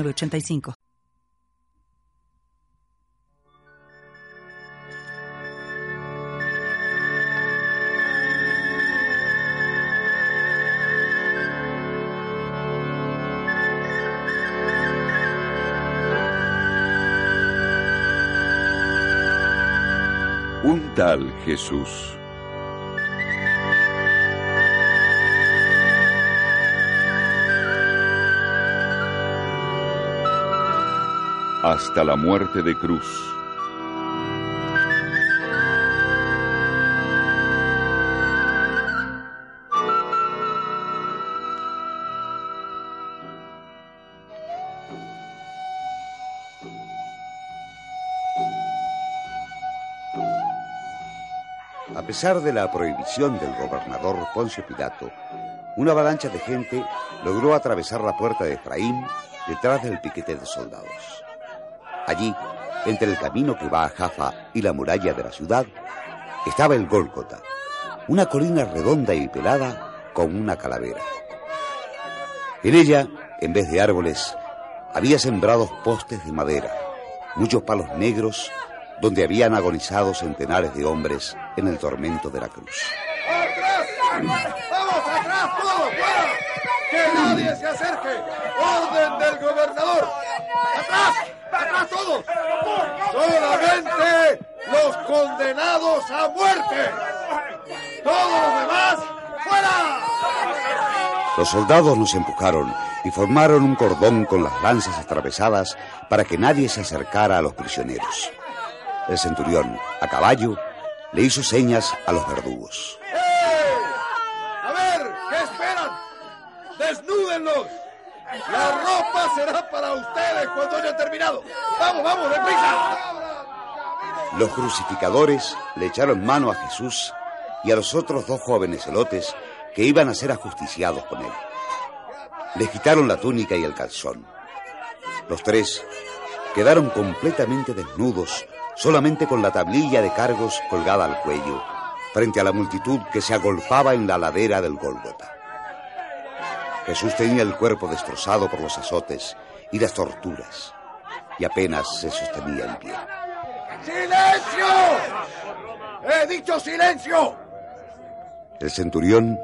85 Un tal Jesús. Hasta la muerte de cruz. A pesar de la prohibición del gobernador Poncio Pilato, una avalancha de gente logró atravesar la puerta de Efraín detrás del piquete de soldados. Allí, entre el camino que va a Jaffa y la muralla de la ciudad, estaba el Gólgota, una colina redonda y pelada con una calavera. En ella, en vez de árboles, había sembrados postes de madera, muchos palos negros, donde habían agonizado centenares de hombres en el tormento de la cruz. ¡Vamos atrás, todos! ¡Que nadie se acerque! ¡Orden del gobernador! ¡Atrás! ¡Atrás todos! ¡Solamente los condenados a muerte! ¡Todos los demás, fuera! Los soldados nos empujaron y formaron un cordón con las lanzas atravesadas para que nadie se acercara a los prisioneros. El centurión, a caballo, le hizo señas a los verdugos. ¡Eh! A ver, ¿qué esperan? ¡Desnúdenlos! La ropa será para ustedes cuando hayan terminado. ¡Vamos, vamos, deprisa! Los crucificadores le echaron mano a Jesús y a los otros dos jóvenes elotes que iban a ser ajusticiados con él. Les quitaron la túnica y el calzón. Los tres quedaron completamente desnudos, solamente con la tablilla de cargos colgada al cuello, frente a la multitud que se agolpaba en la ladera del Gólgota. Jesús tenía el cuerpo destrozado por los azotes y las torturas, y apenas se sostenía en pie. ¡Silencio! ¡He dicho silencio! El centurión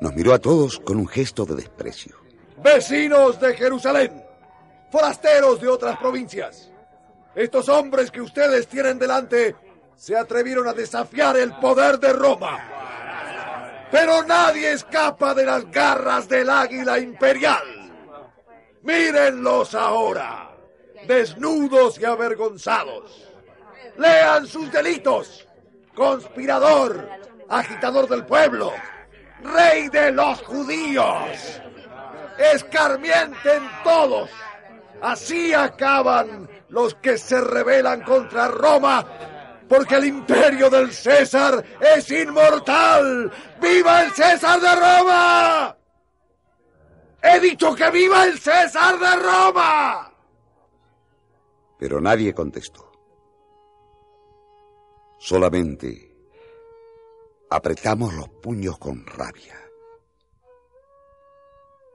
nos miró a todos con un gesto de desprecio. Vecinos de Jerusalén, forasteros de otras provincias, estos hombres que ustedes tienen delante se atrevieron a desafiar el poder de Roma. Pero nadie escapa de las garras del águila imperial. Mírenlos ahora, desnudos y avergonzados. Lean sus delitos. Conspirador, agitador del pueblo, rey de los judíos. Escarmienten todos. Así acaban los que se rebelan contra Roma, porque el imperio del César es inmortal. ¡Viva el César de Roma! He dicho que viva el César de Roma. Pero nadie contestó. Solamente apretamos los puños con rabia.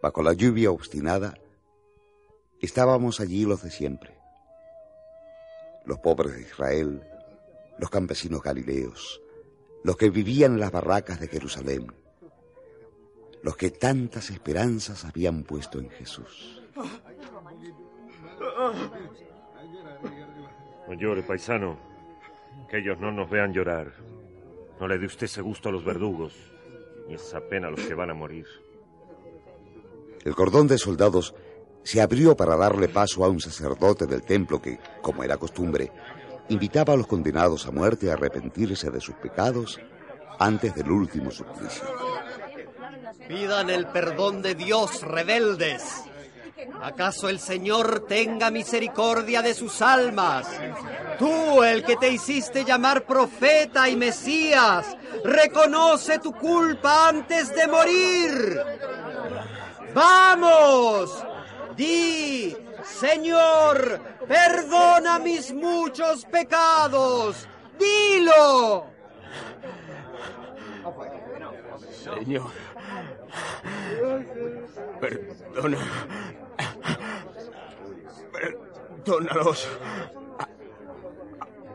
Bajo la lluvia obstinada, estábamos allí los de siempre. Los pobres de Israel, los campesinos galileos, los que vivían en las barracas de Jerusalén, los que tantas esperanzas habían puesto en Jesús. No llore, paisano. Que ellos no nos vean llorar. No le dé usted ese gusto a los verdugos, ni esa pena a los que van a morir. El cordón de soldados se abrió para darle paso a un sacerdote del templo que, como era costumbre, invitaba a los condenados a muerte a arrepentirse de sus pecados antes del último suplicio. Pidan el perdón de Dios, rebeldes. ¿Acaso el Señor tenga misericordia de sus almas? Tú, el que te hiciste llamar profeta y Mesías, reconoce tu culpa antes de morir. ¡Vamos! Di, Señor, perdona mis muchos pecados. Dilo. Señor, perdona. Perdónalos.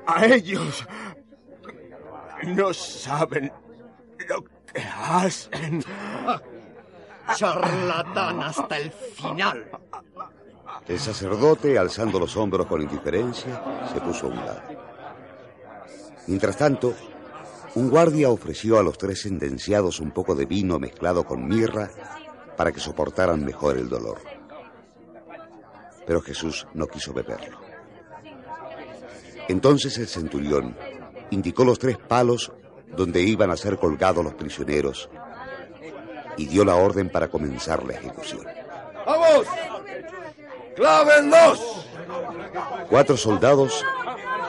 A, a ellos. No saben lo que hacen. Charlatán hasta el final. El sacerdote, alzando los hombros con indiferencia, se puso a un lado. Mientras tanto, un guardia ofreció a los tres sentenciados un poco de vino mezclado con mirra para que soportaran mejor el dolor. Pero Jesús no quiso beberlo. Entonces el centurión indicó los tres palos donde iban a ser colgados los prisioneros y dio la orden para comenzar la ejecución. ¡Vamos! ¡Clávenlos! Cuatro soldados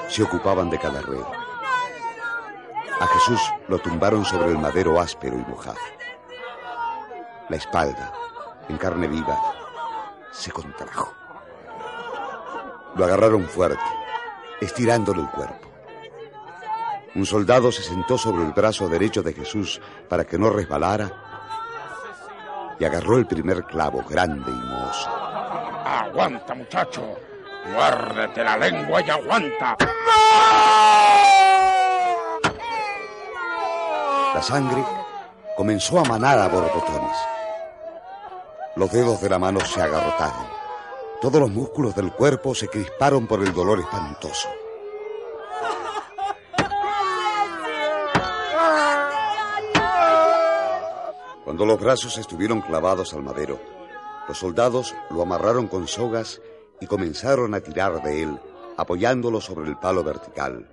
se ocupaban de cada reo. A Jesús lo tumbaron sobre el madero áspero y mojado. La espalda, en carne viva, se contrajo. Lo agarraron fuerte, estirándole el cuerpo. Un soldado se sentó sobre el brazo derecho de Jesús para que no resbalara y agarró el primer clavo grande y mohoso. Aguanta, muchacho. Muérdete la lengua y aguanta. La sangre comenzó a manar a borbotones. Los dedos de la mano se agarrotaron. Todos los músculos del cuerpo se crisparon por el dolor espantoso. Cuando los brazos estuvieron clavados al madero, los soldados lo amarraron con sogas y comenzaron a tirar de él, apoyándolo sobre el palo vertical,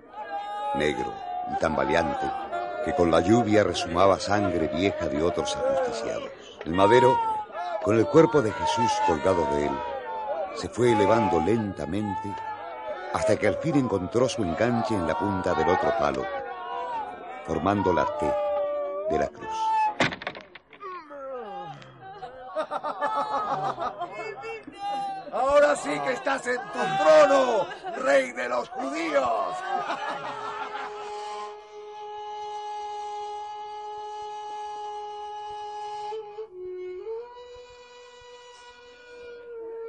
negro y tambaleante, que con la lluvia resumaba sangre vieja de otros ajusticiados. El madero, con el cuerpo de Jesús colgado de él, se fue elevando lentamente hasta que al fin encontró su enganche en la punta del otro palo, formando la T de la cruz. Estás en tu trono, rey de los judíos.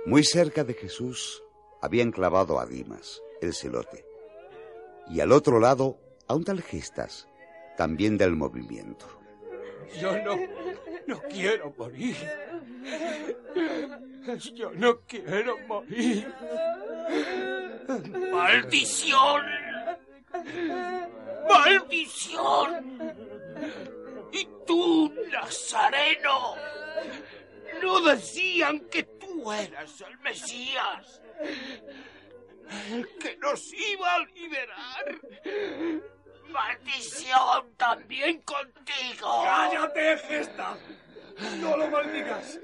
Muy cerca de Jesús habían clavado a Dimas, el celote, y al otro lado a un tal Gestas, también del movimiento. Yo no, no quiero morir. Yo no quiero morir. ¡Maldición! ¡Maldición! ¿Y tú, Nazareno? ¿No decían que tú eras el Mesías? El que nos iba a liberar. ¡Maldición también contigo! ¡Cállate, Gesta! ¡No lo maldigas!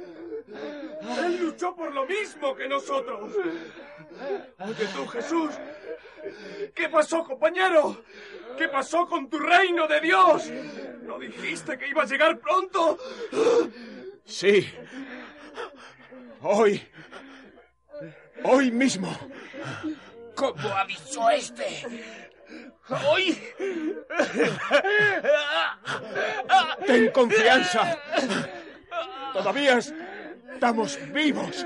Él luchó por lo mismo que nosotros. Oye tú, Jesús. ¿Qué pasó, compañero? ¿Qué pasó con tu reino de Dios? ¿No dijiste que iba a llegar pronto? Sí. Hoy. Hoy mismo. ¿Cómo avisó este? Hoy. Ten confianza. Todavía estamos vivos.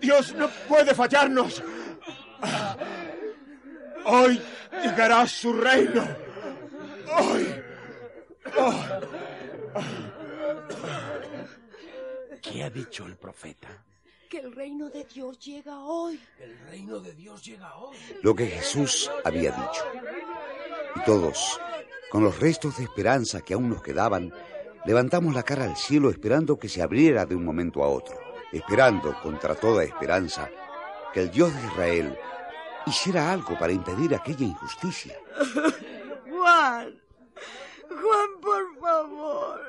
Dios no puede fallarnos. Hoy llegará su reino. Hoy. ¿Qué ha dicho el profeta? Que el reino de Dios llega hoy. El reino de Dios llega hoy. Lo que Jesús había dicho. Y todos, con los restos de esperanza que aún nos quedaban, levantamos la cara al cielo esperando que se abriera de un momento a otro, esperando contra toda esperanza que el Dios de Israel hiciera algo para impedir aquella injusticia. Juan, Juan, por favor.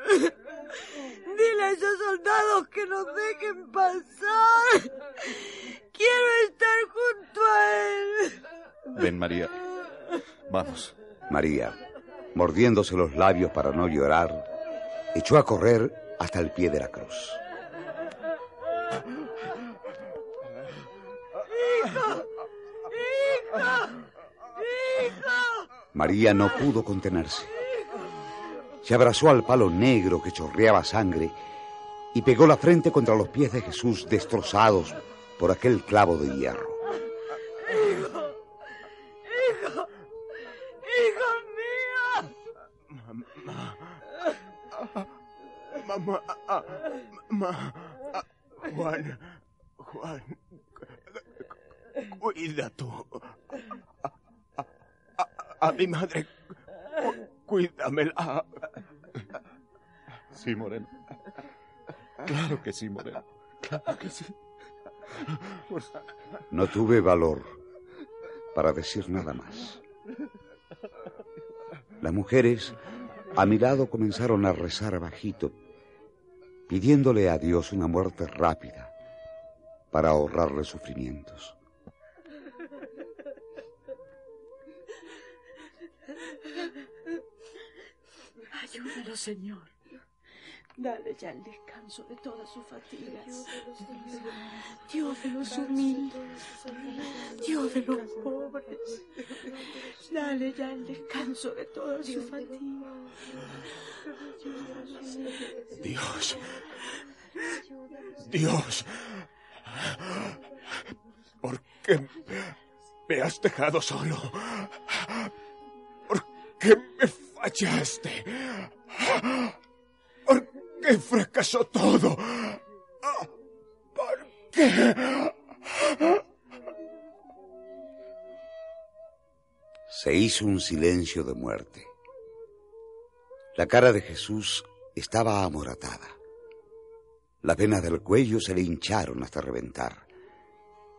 Dile a esos soldados que nos dejen pasar. Quiero estar junto a él. Ven, María. Vamos. María, mordiéndose los labios para no llorar, echó a correr hasta el pie de la cruz. ¡Hijo! ¡Hijo! ¡Hijo! María no pudo contenerse. Se abrazó al palo negro que chorreaba sangre y pegó la frente contra los pies de Jesús destrozados por aquel clavo de hierro. ¡Hijo! ¡Hijo! ¡Hijo mío! Mamá. Mamá. Juan. Juan. Cuida tú. A, a- a mi madre. cu- Cuídamela. Sí, Moreno. Claro que sí, Moreno. Claro que sí. No tuve valor para decir nada más. Las mujeres a mi lado comenzaron a rezar bajito, pidiéndole a Dios una muerte rápida para ahorrarle sufrimientos. Ayúdalo, Señor. Dale ya el descanso de todas sus fatigas. Dios de los humildes. Dios de los pobres. Dale ya el descanso de todas sus fatigas. Dios. Dios. ¿Por qué me has dejado solo? ¿Por qué me fallaste? ¿Por qué fracasó todo? ¿Por qué? Se hizo un silencio de muerte. La cara de Jesús estaba amoratada. Las venas del cuello se le hincharon hasta reventar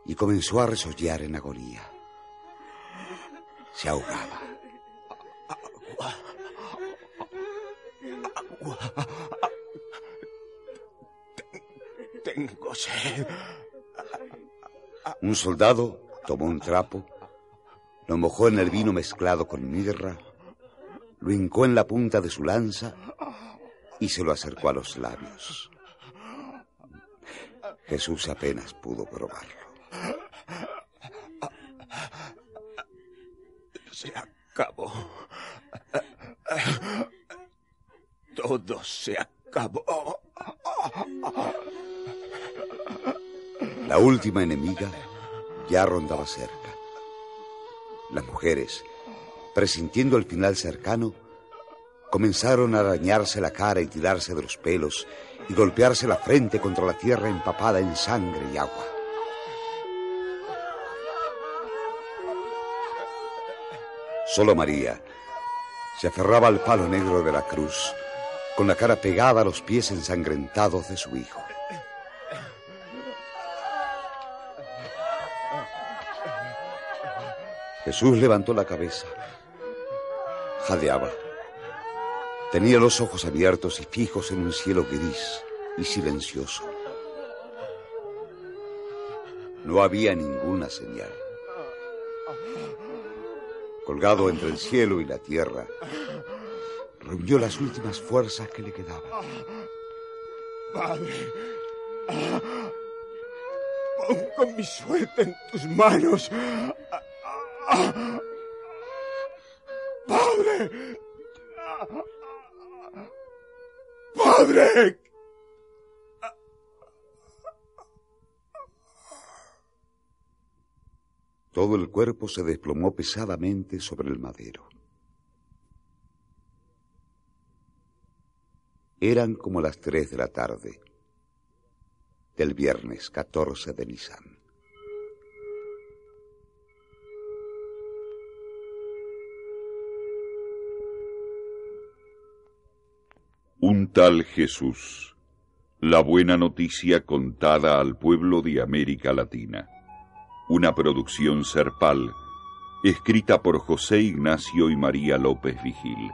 y comenzó a resollar en agonía. Se ahogaba. Tengo sed. Un soldado tomó un trapo, lo mojó en el vino mezclado con mirra, lo hincó en la punta de su lanza y se lo acercó a los labios. Jesús apenas pudo probarlo. Se acabó. Todo se acabó. La última enemiga ya rondaba cerca. Las mujeres, presintiendo el final cercano, comenzaron a arañarse la cara y tirarse de los pelos y golpearse la frente contra la tierra empapada en sangre y agua. Solo María se aferraba al palo negro de la cruz, con la cara pegada a los pies ensangrentados de su hijo. Jesús levantó la cabeza. Jadeaba. Tenía los ojos abiertos y fijos en un cielo gris y silencioso. No había ninguna señal. Colgado entre el cielo y la tierra, reunió las últimas fuerzas que le quedaban. Padre. Pongo mi suerte en tus manos. Padre. Padre. Todo el cuerpo se desplomó pesadamente sobre el madero. Eran como las tres de la tarde del viernes 14 de Nisan. Un tal Jesús. La buena noticia contada al pueblo de América Latina. Una producción serpal, escrita por José Ignacio y María López Vigil.